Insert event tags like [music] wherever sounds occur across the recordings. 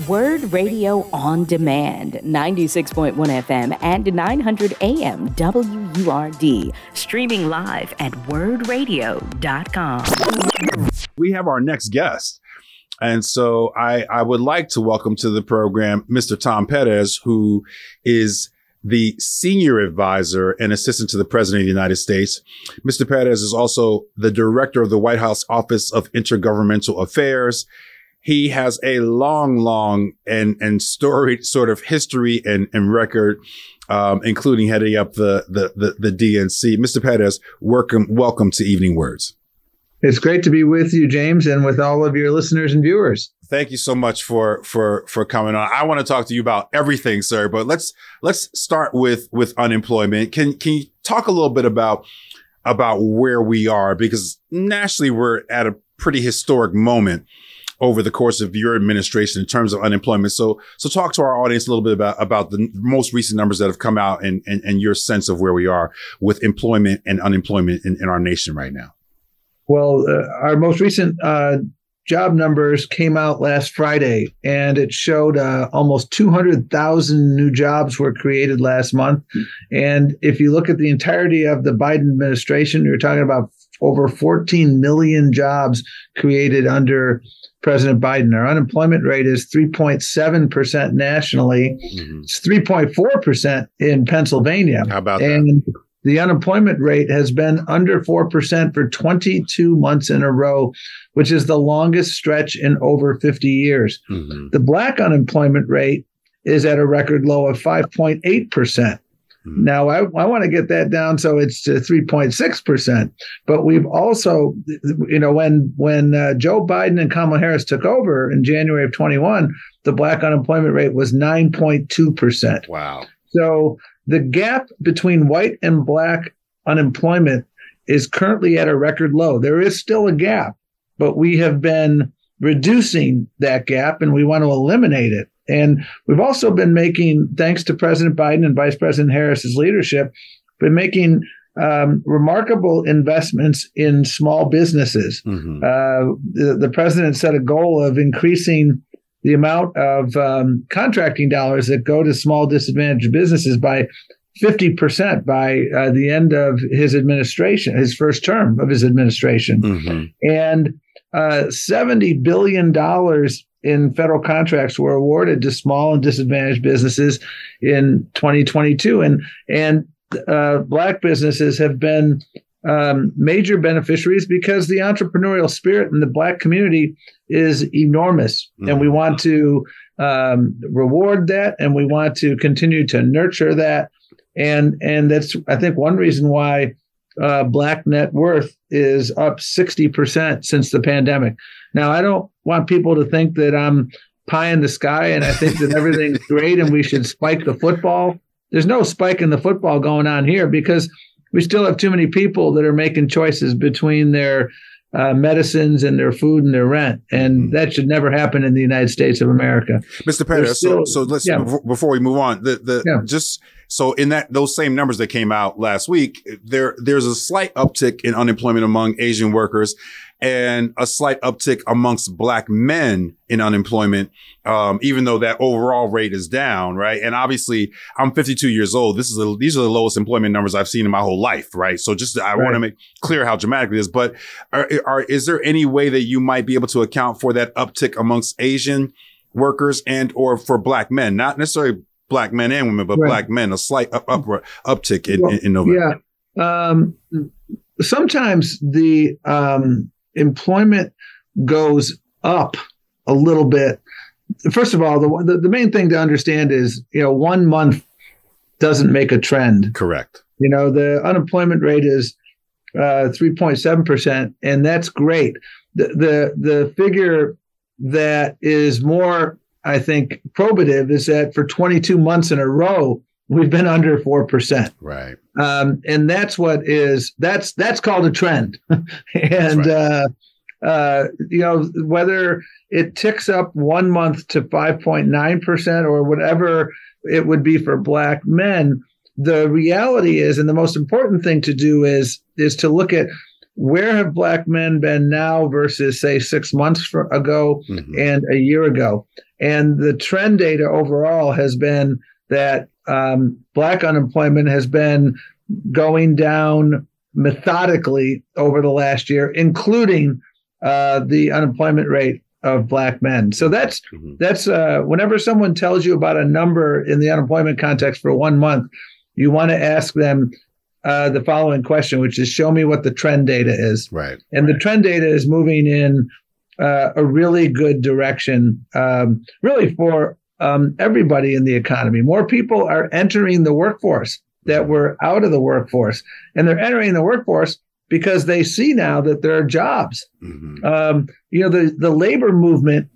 WURD Radio on Demand, 96.1 FM and 900 AM WURD. Streaming live at wurdradio.com. We have our next guest. And so I, I would like to welcome to the program Mr. Tom Perez, who is the senior advisor and assistant to the president of the United States. Mr. Perez is also the director of the White House Office of Intergovernmental Affairs. He has a long, long and, and storied sort of history and, and record, um, including heading up the, the, the, the DNC. Mr. Perez, welcome, welcome to Evening WURDs. It's great to be with you, James, and with all of your listeners and viewers. Thank you so much for for for coming on. I want to talk to you about everything, sir, but let's let's start with with unemployment. Can can you talk a little bit about about where we are because nationally we're at a pretty historic moment over the course of your administration in terms of unemployment. So, so talk to our audience a little bit about, about the most recent numbers that have come out and, and, and your sense of where we are with employment and unemployment in, in our nation right now. Well, uh, our most recent uh, job numbers came out last Friday, and it showed uh, almost 200,000 new jobs were created last month. And if you look at the entirety of the Biden administration, you're talking about over 14 million jobs created under President Biden. Our unemployment rate is 3.7% nationally. Mm-hmm. It's 3.4% in Pennsylvania. How about and that? the unemployment rate has been under 4% for 22 months in a row, which is the longest stretch in over 50 years. Mm-hmm. The black unemployment rate is at a record low of 5.8%. percent mm hmm Now, I, I want to get that down so it's to 3.6%. But we've also, you know, when when uh, Joe Biden and Kamala Harris took over in January of 21, the black unemployment rate was 9.2%. Wow. So the gap between white and black unemployment is currently at a record low. There is still a gap, but we have been reducing that gap and we want to eliminate it. And we've also been making, thanks to President Biden and Vice President Harris's leadership, been making um, remarkable investments in small businesses. Mm-hmm. Uh, the, the, president set a goal of increasing the amount of um, contracting dollars that go to small disadvantaged businesses by 50% by uh, the end of his administration, his first term of his administration. Mm-hmm. And uh, $70 billion in federal contracts were awarded to small and disadvantaged businesses in 2022. And, and uh, black businesses have been um, major beneficiaries because the entrepreneurial spirit in the black community is enormous. Mm-hmm. And we want to um, reward that and we want to continue to nurture that. And, and that's, I think, one reason why uh, black net worth is up 60% since the pandemic. Now, I don't want people to think that I'm pie in the sky and I think that everything's [laughs] great and we should spike the football. There's no spike in the football going on here because we still have too many people that are making choices between their uh, medicines and their food and their rent, and mm-hmm. that should never happen in the United States of America. Mr. Perez, so so let's yeah. before we move on, the the yeah. just so in that those same numbers that came out last week, there there's a slight uptick in unemployment among Asian workers and a slight uptick amongst black men in unemployment, um, even though that overall rate is down, right? And obviously, I'm 52 years old. This is a, these are the lowest employment numbers I've seen in my whole life, right? So just I right. want to make clear how dramatic it is. But are, are, is there any way that you might be able to account for that uptick amongst Asian workers and or for black men, not necessarily black men and women, but right. black men, a slight up, up uptick in, well, in, in November? Yeah. Um, sometimes the um, employment goes up a little bit, first of all, the, the, the main thing to understand is you know one month doesn't make a trend. Correct. You know the unemployment rate is uh, three point seven percent, and that's great. The, the the figure that is more, I think, probative is that for 22 months in a row, we've been under four percent. Right. Um, and that's what is that's that's called a trend. [laughs] and right. uh, uh, you know whether it ticks up one month to five point nine percent or whatever it would be for black men. The reality is, and the most important thing to do is is to look at where have black men been now versus say six months ago mm-hmm. and a year ago? And the trend data overall has been that um, black unemployment has been going down methodically over the last year, including uh, the unemployment rate of black men. So that's mm-hmm. that's uh, whenever someone tells you about a number in the unemployment context for one month, you want to ask them uh, the following question, which is show me what the trend data is. Right. And right. the trend data is moving in uh, a really good direction, um, really for um, everybody in the economy. More people are entering the workforce that were out of the workforce, and they're entering the workforce because they see now that there are jobs. Mm-hmm. Um, you know, the the labor movement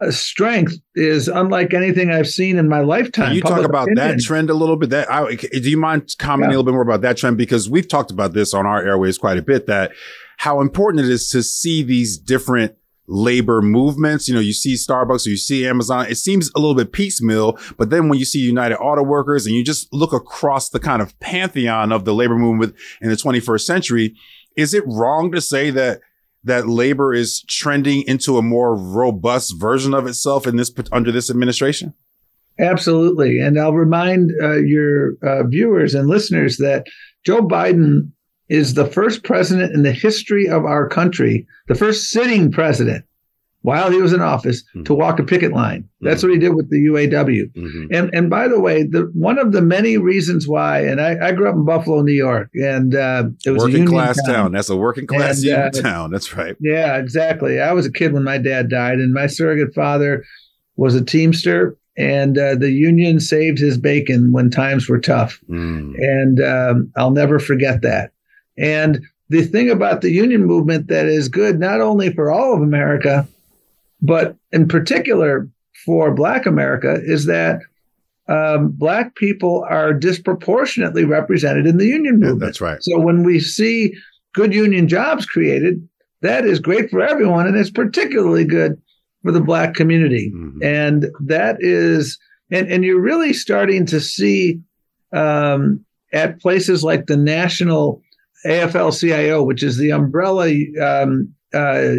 uh, strength is unlike anything I've seen in my lifetime. Can you Public talk about opinion. that trend a little bit? That I, do you mind commenting yeah. a little bit more about that trend because we've talked about this on our airways quite a bit. That how important it is to see these different labor movements. You know, you see Starbucks or you see Amazon. It seems a little bit piecemeal, but then when you see United Auto Workers and you just look across the kind of pantheon of the labor movement in the 21st century, is it wrong to say that that labor is trending into a more robust version of itself in this under this administration? Absolutely, and I'll remind uh, your uh, viewers and listeners that Joe Biden is the first president in the history of our country, the first sitting president while he was in office mm-hmm. to walk a picket line. That's mm-hmm. what he did with the UAW. Mm-hmm. And and by the way, the one of the many reasons why, and I, I grew up in Buffalo, New York, and uh, it was working a class town. town. That's a working class and, uh, town. That's right. Yeah, exactly. I was a kid when my dad died, and my surrogate father was a teamster. And uh, the union saved his bacon when times were tough. Mm. And um, I'll never forget that. And the thing about the union movement that is good, not only for all of America, but in particular for Black America, is that um, Black people are disproportionately represented in the union movement. Yeah, that's right. So when we see good union jobs created, that is great for everyone, and it's particularly good for the Black community. Mm-hmm. And that is, and, and you're really starting to see um, at places like the National AFL CIO, which is the umbrella um, uh,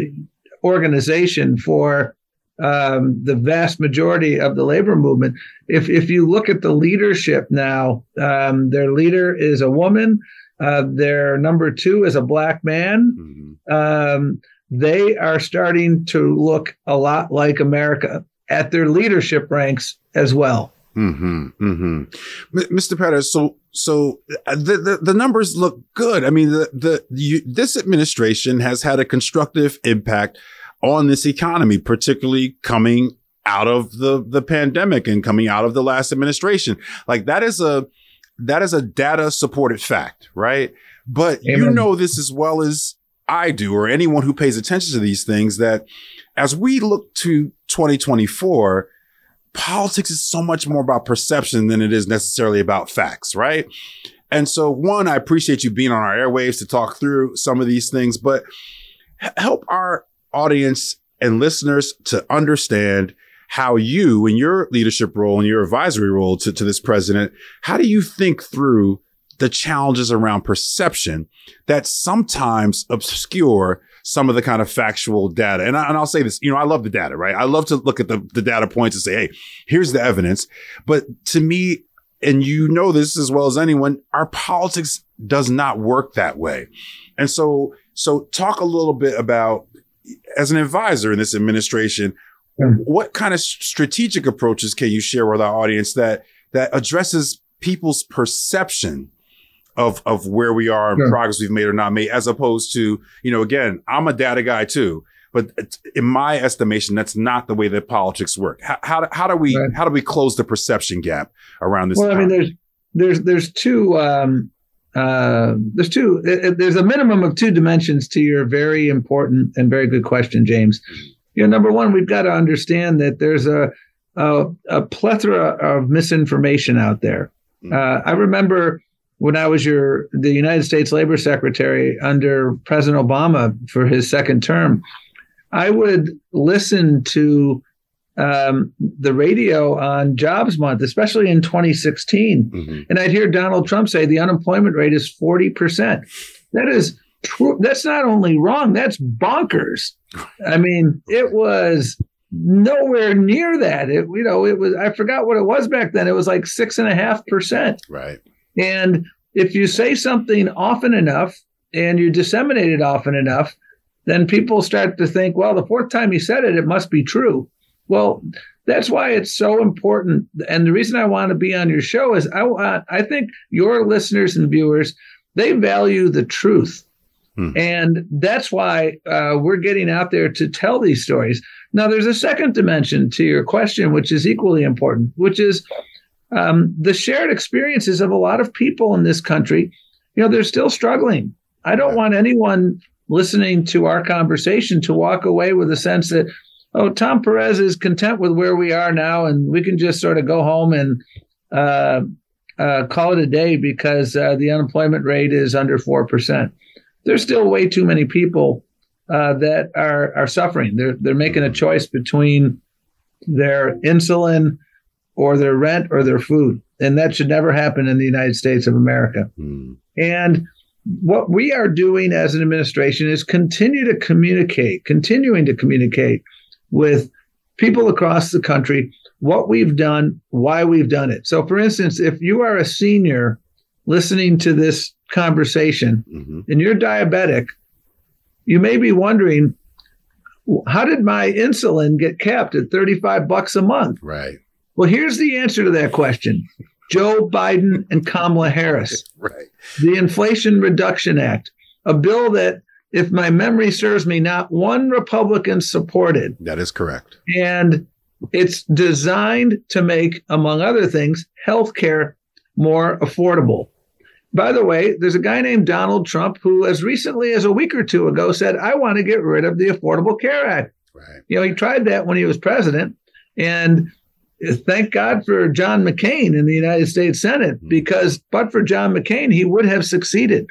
organization for um, the vast majority of the labor movement. If if you look at the leadership now, um, their leader is a woman. Uh, their number two is a black man. Mm-hmm. Um, they are starting to look a lot like America at their leadership ranks as well. Mm-hmm, mm-hmm. Mr. Peters, so so uh, the, the, the numbers look good. I mean, the the you, this administration has had a constructive impact on this economy, particularly coming out of the the pandemic and coming out of the last administration. Like that is a that is a data supported fact, right? But Amen. you know this as well as I do, or anyone who pays attention to these things, that as we look to 2024 politics is so much more about perception than it is necessarily about facts, right? And so, one, I appreciate you being on our airwaves to talk through some of these things, but help our audience and listeners to understand how you, in your leadership role and your advisory role to, to this president, how do you think through the challenges around perception that sometimes obscure some of the kind of factual data. And, I, and I'll say this, you know, I love the data, right? I love to look at the, the data points and say, hey, here's the evidence. But to me, and you know this as well as anyone, our politics does not work that way. And so, so talk a little bit about, as an advisor in this administration, mm-hmm. what kind of strategic approaches can you share with our audience that, that addresses people's perception of of where we are and progress we've made or not made, as opposed to you know again, I'm a data guy too, but in my estimation, that's not the way that politics work. How how, how do we right. how do we close the perception gap around this? Well, I mean, there's there's there's two. Um, uh, there's two. There's a minimum of two dimensions to your very important and very good question, James. You know, number one, we've got to understand that there's a a, a plethora of misinformation out there. Mm. Uh, I remember when I was your the United States Labor Secretary under President Obama for his second term, I would listen to um, the radio on Jobs Month, especially in 2016, mm-hmm. and I'd hear Donald Trump say the unemployment rate is 40 percent. That is true. that's not only wrong, that's bonkers. I mean, it was nowhere near that. It, you know, it was, I forgot what it was back then. It was like six and a half percent. Right. And if you say something often enough and you disseminate it often enough, then people start to think, well, the fourth time you said it, it must be true. Well, that's why it's so important. And the reason I want to be on your show is I want, I think your listeners and viewers, they value the truth. Hmm. And that's why uh, we're getting out there to tell these stories. Now, there's a second dimension to your question, which is equally important, which is um, the shared experiences of a lot of people in this country. You know, they're still struggling. I don't want anyone listening to our conversation to walk away with a sense that, oh, Tom Perez is content with where we are now, and we can just sort of go home and uh, uh, call it a day because uh, the unemployment rate is under 4%. There's still way too many people uh, that are, are suffering. They're, they're making a choice between their insulin or their rent or their food. And that should never happen in the United States of America. Mm. And what we are doing as an administration is continue to communicate, continuing to communicate with people across the country what we've done, why we've done it. So, for instance, if you are a senior listening to this conversation mm-hmm. and you're diabetic, you may be wondering, how did my insulin get capped at 35 bucks a month? Right. Well, here's the answer to that question. Joe Biden and Kamala Harris. [laughs] right. The Inflation Reduction Act, a bill that, if my memory serves me, not one Republican supported. That is correct. And it's designed to make, among other things, healthcare more affordable. By the way, there's a guy named Donald Trump who, as recently as a week or two ago, said, I want to get rid of the Affordable Care Act. Right. You know, he tried that when he was president. And thank God for John McCain in the United States Senate, mm-hmm. because but for John McCain, he would have succeeded.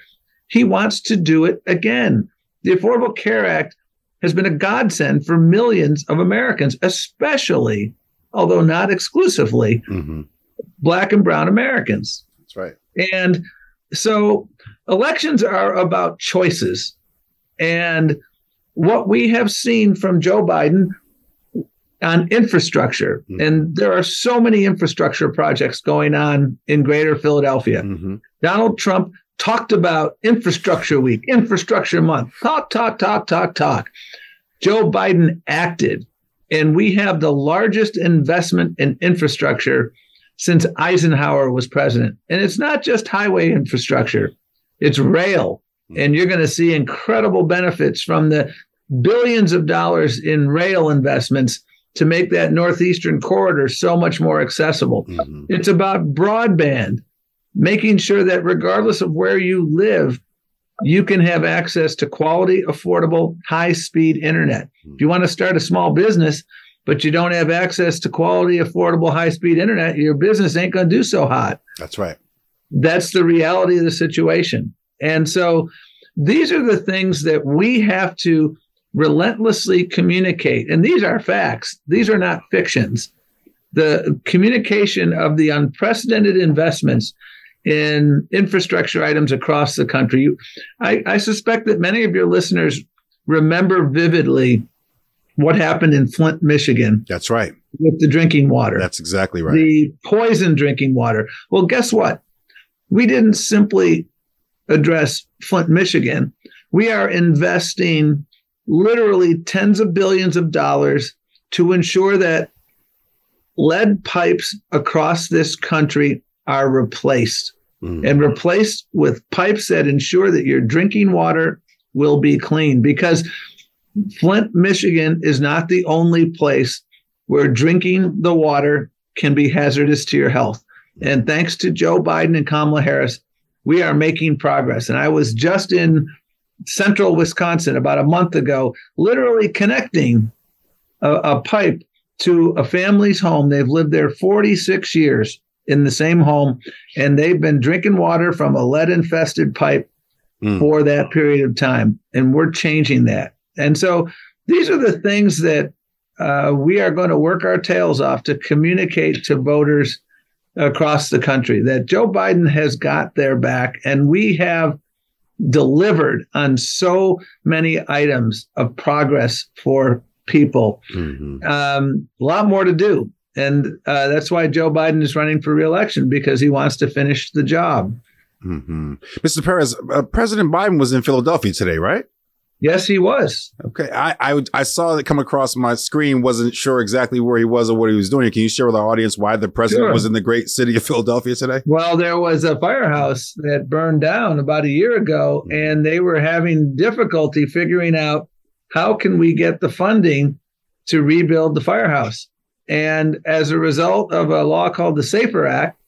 He wants to do it again. The Affordable Care Act has been a godsend for millions of Americans, especially, although not exclusively, mm-hmm. Black and Brown Americans. That's right. And so elections are about choices. And what we have seen from Joe Biden on infrastructure. Mm-hmm. And there are so many infrastructure projects going on in greater Philadelphia. Mm-hmm. Donald Trump talked about infrastructure week, infrastructure month, talk, talk, talk, talk, talk. Joe Biden acted, and we have the largest investment in infrastructure since Eisenhower was president. And it's not just highway infrastructure, it's rail. Mm-hmm. And you're going to see incredible benefits from the billions of dollars in rail investments to make that northeastern corridor so much more accessible. Mm-hmm. It's about broadband, making sure that regardless of where you live, you can have access to quality, affordable, high speed internet. If you want to start a small business, but you don't have access to quality, affordable, high speed internet, your business ain't going to do so hot. That's right. That's the reality of the situation. And so these are the things that we have to relentlessly communicate. And these are facts, these are not fictions. The communication of the unprecedented investments in infrastructure items across the country. I, I suspect that many of your listeners remember vividly what happened in Flint, Michigan. That's right. With the drinking water. That's exactly right. The poison drinking water. Well, guess what? We didn't simply address Flint, Michigan. We are investing literally tens of billions of dollars to ensure that lead pipes across this country are replaced mm. and replaced with pipes that ensure that your drinking water will be clean because Flint, Michigan is not the only place where drinking the water can be hazardous to your health. And thanks to Joe Biden and Kamala Harris, we are making progress. And I was just in central Wisconsin about a month ago, literally connecting a, a pipe to a family's home. They've lived there 46 years in the same home, and they've been drinking water from a lead infested pipe mm. for that period of time. And we're changing that. And so these are the things that uh, we are going to work our tails off to communicate to voters across the country that Joe Biden has got their back, and we have delivered on so many items of progress for people. Mm-hmm. Um, a lot more to do. And uh, that's why Joe Biden is running for reelection because he wants to finish the job. Mm-hmm. Mr. Perez, uh, President Biden was in Philadelphia today, right? Yes, he was. Okay, I, I, I saw it come across my screen. wasn't sure exactly where he was or what he was doing. Can you share with our audience why the president sure. was in the great city of Philadelphia today? Well, there was a firehouse that burned down about a year ago, and they were having difficulty figuring out how can we get the funding to rebuild the firehouse. And as a result of a law called the Safer Act,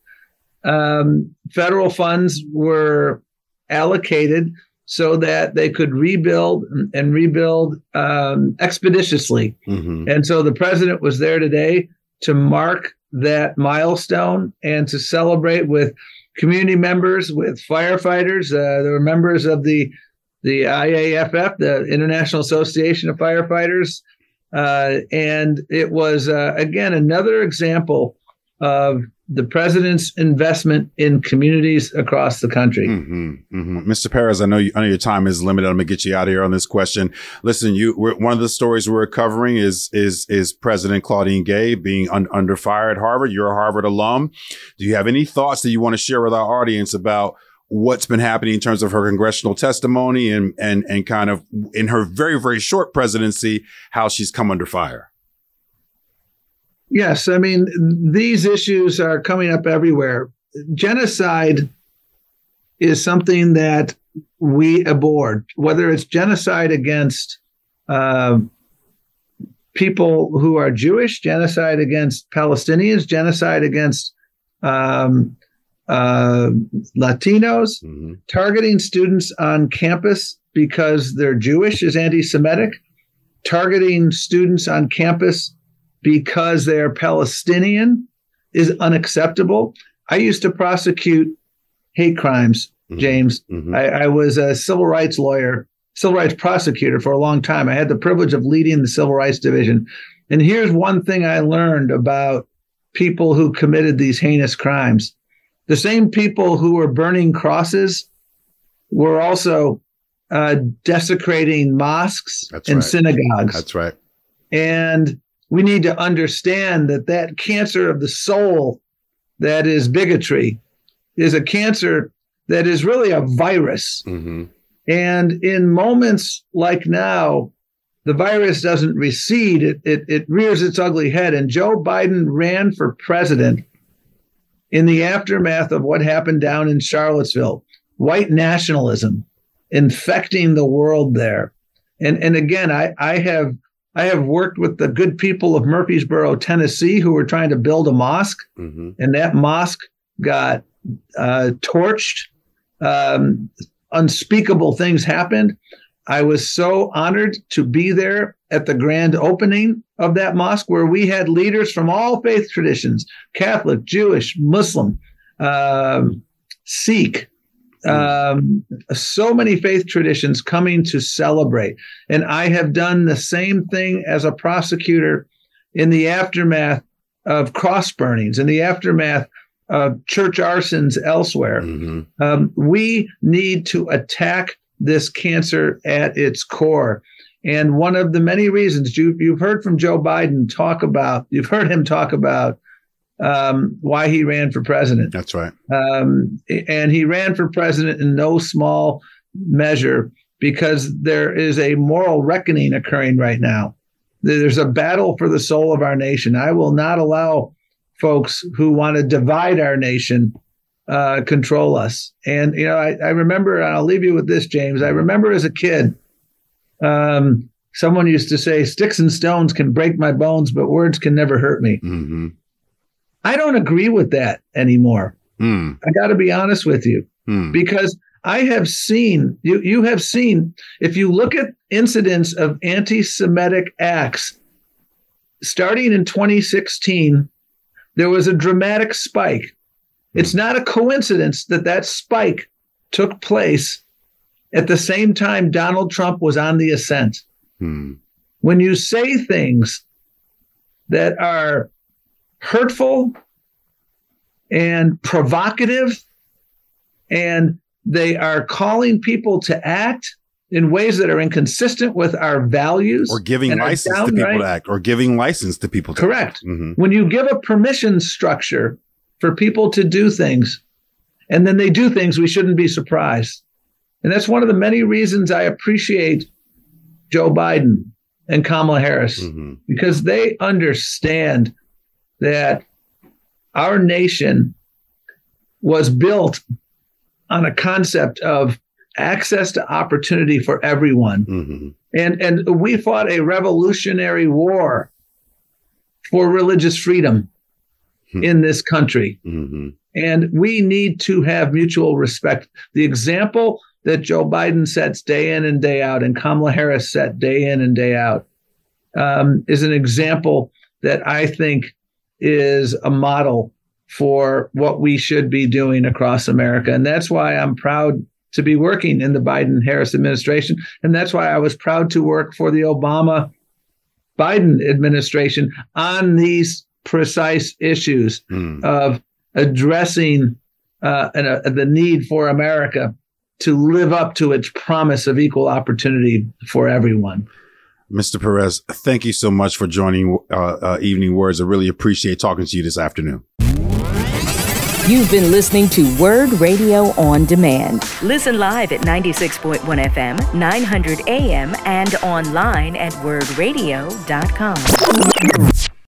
um, federal funds were allocated so that they could rebuild and rebuild um, expeditiously. Mm-hmm. And so the president was there today to mark that milestone and to celebrate with community members, with firefighters. Uh, there were members of the the IAFF, the International Association of Firefighters, uh, and it was uh, again another example of the president's investment in communities across the country. Mm-hmm, mm-hmm. Mr. Perez, I know you, I know your time is limited. I'm gonna get you out of here on this question. Listen, you one of the stories we're covering is is is President Claudine Gay being un, under fire at Harvard. You're a Harvard alum. Do you have any thoughts that you want to share with our audience about? What's been happening in terms of her congressional testimony and and and kind of in her very very short presidency, how she's come under fire. Yes, I mean, these issues are coming up everywhere. Genocide is something that we abhor, whether it's genocide against uh, people who are Jewish, genocide against Palestinians, genocide against um, uh, Latinos, mm-hmm. targeting students on campus because they're Jewish is anti Semitic, targeting students on campus because they're Palestinian is unacceptable. I used to prosecute hate crimes, mm-hmm. James. Mm-hmm. I, I, was a civil rights lawyer, civil rights prosecutor for a long time. I had the privilege of leading the civil rights division. And here's one thing I learned about people who committed these heinous crimes. The same people who were burning crosses were also uh, desecrating mosques That's and right. synagogues. That's right. And we need to understand that that cancer of the soul that is bigotry is a cancer that is really a virus. Mm-hmm. And in moments like now, the virus doesn't recede, it, it, it rears its ugly head. And Joe Biden ran for president in the aftermath of what happened down in Charlottesville white nationalism infecting the world there. And, and again, I, I have I have worked with the good people of Murfreesboro, Tennessee, who were trying to build a mosque, mm-hmm. and that mosque got uh, torched. Um, unspeakable things happened. I was so honored to be there at the grand opening of that mosque, where we had leaders from all faith traditions Catholic, Jewish, Muslim, um, Sikh, um, so many faith traditions coming to celebrate. And I have done the same thing as a prosecutor in the aftermath of cross burnings, in the aftermath of church arsons elsewhere. Mm-hmm. Um, we need to attack this cancer at its core. And one of the many reasons you, you've heard from Joe Biden talk about, you've heard him talk about um, why he ran for president. That's right. Um, and he ran for president in no small measure because there is a moral reckoning occurring right now. There's a battle for the soul of our nation. I will not allow folks who want to divide our nation uh, control us. And, you know, I, I, remember, and I'll leave you with this, James. I remember as a kid, um, someone used to say, Sticks and stones can break my bones, but words can never hurt me. Mm-hmm. I don't agree with that anymore. Mm. I got to be honest with you mm. because I have seen you you have seen if you look at incidents of anti-Semitic acts starting in 2016 there was a dramatic spike. It's not a coincidence that that spike took place at the same time Donald Trump was on the ascent. Mm. When you say things that are hurtful and provocative and they are calling people to act in ways that are inconsistent with our values or giving license to people to act or giving license to people to correct mm-hmm. when you give a permission structure for people to do things and then they do things we shouldn't be surprised and that's one of the many reasons i appreciate joe biden and kamala harris mm-hmm. because they understand that our nation was built on a concept of access to opportunity for everyone. Mm-hmm. And, and we fought a revolutionary war for religious freedom mm-hmm. in this country. Mm-hmm. And we need to have mutual respect. The example that Joe Biden sets day in and day out, and Kamala Harris set day in and day out, um, is an example that I think is a model for what we should be doing across America. And that's why I'm proud to be working in the Biden Harris administration. And that's why I was proud to work for the Obama Biden administration on these precise issues mm. of addressing uh, an, uh, the need for America to live up to its promise of equal opportunity for everyone. Mr. Perez, thank you so much for joining uh, uh Evening WURDs. I really appreciate talking to you this afternoon. You've been listening to WURD Radio on Demand. Listen live at 96.1 FM, 900 AM, and online at wurdradio.com.